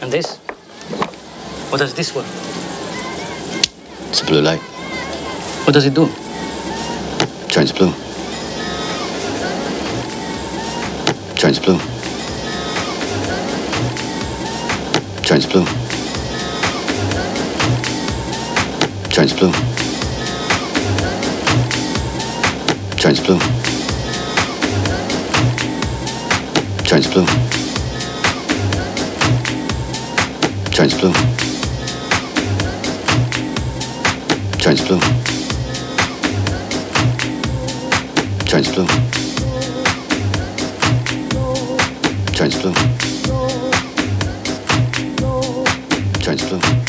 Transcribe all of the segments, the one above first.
And this? What does this work? It's a blue light. What does it do? Turns blue. Turns blue. Turns blue. Turns blue. Turns blue. Turns blue. Turns blue. Turns blue. Turns blue. Turns blue. Turns blue.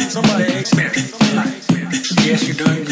Somebody life. Yes. You come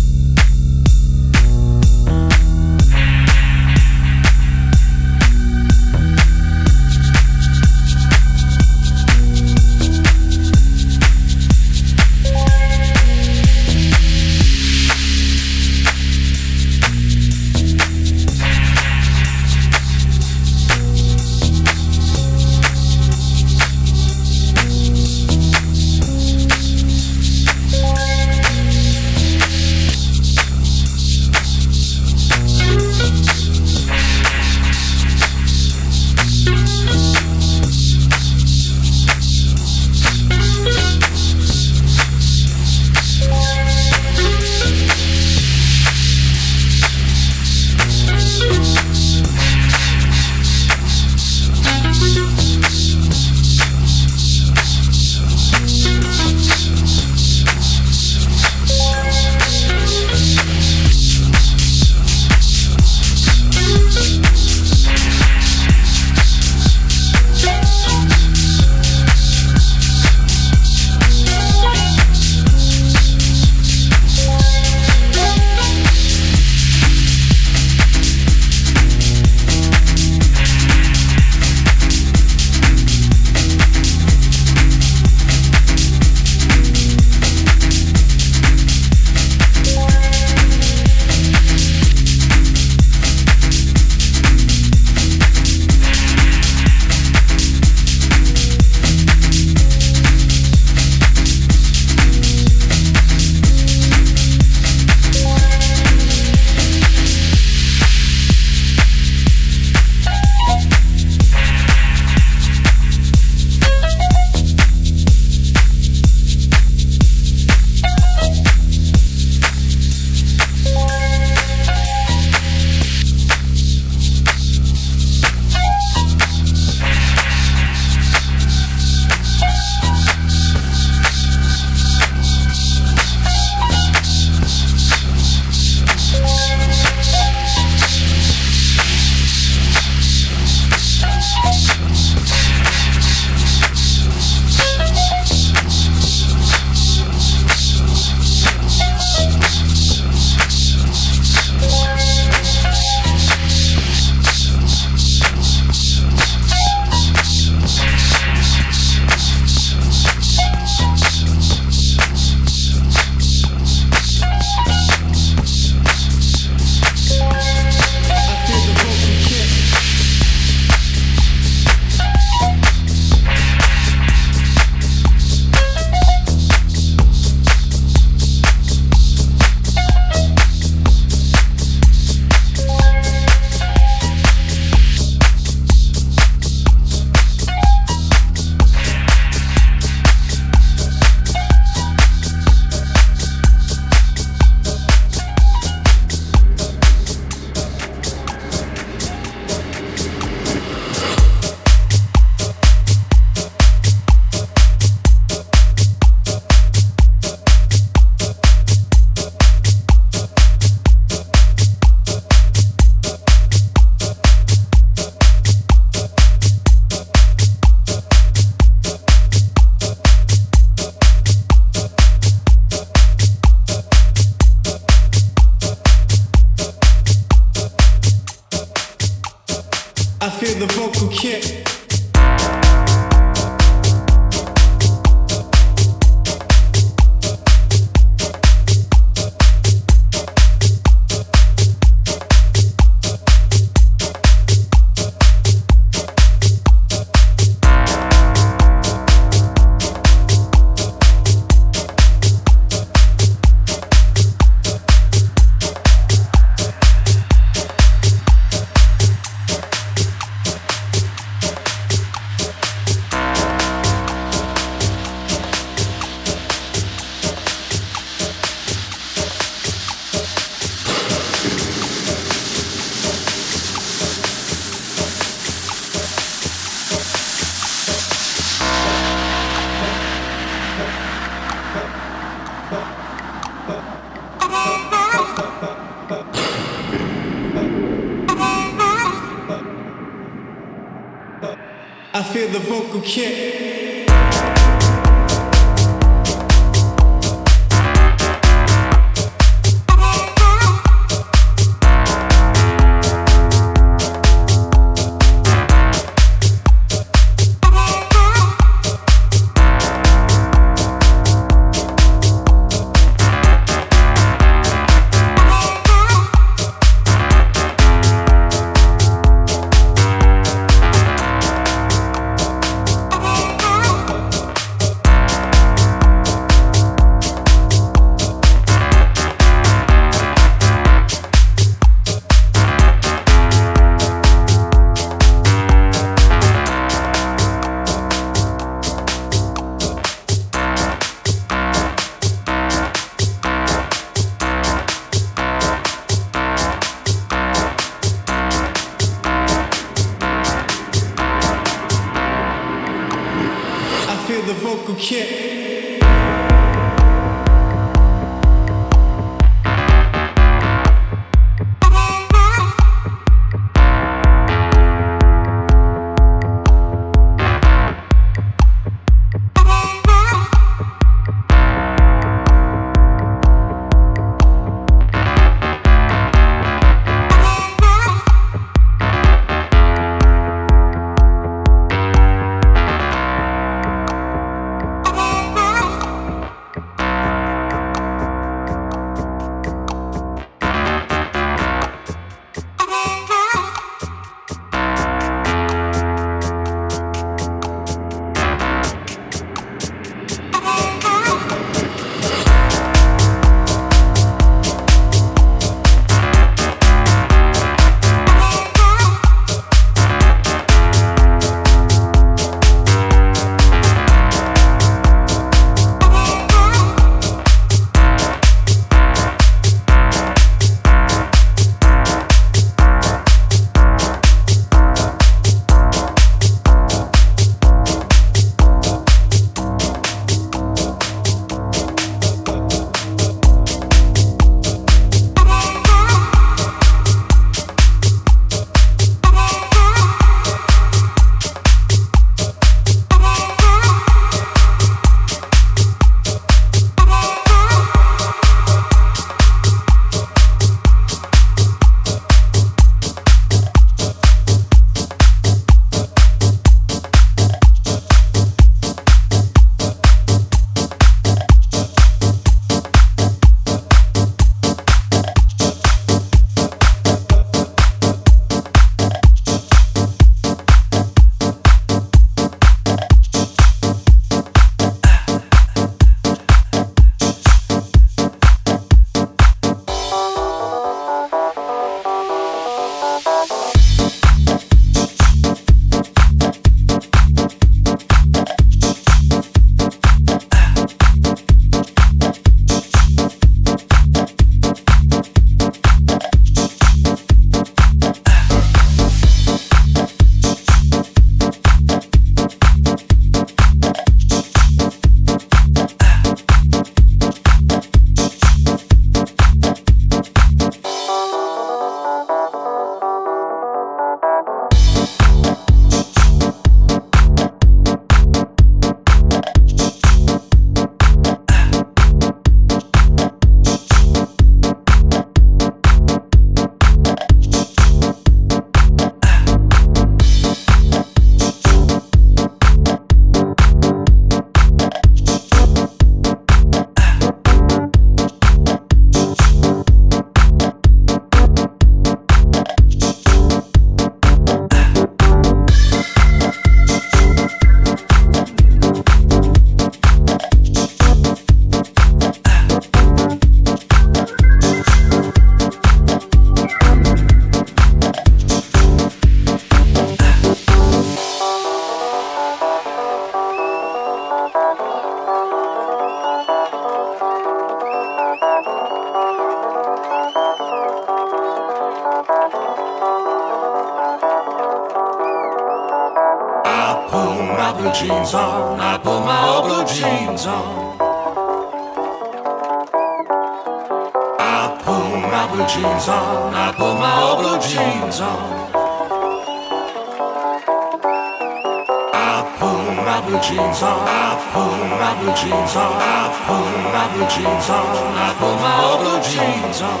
on, I put my old blue jeans on.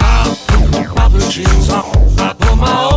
I put my old blue jeans on, I put my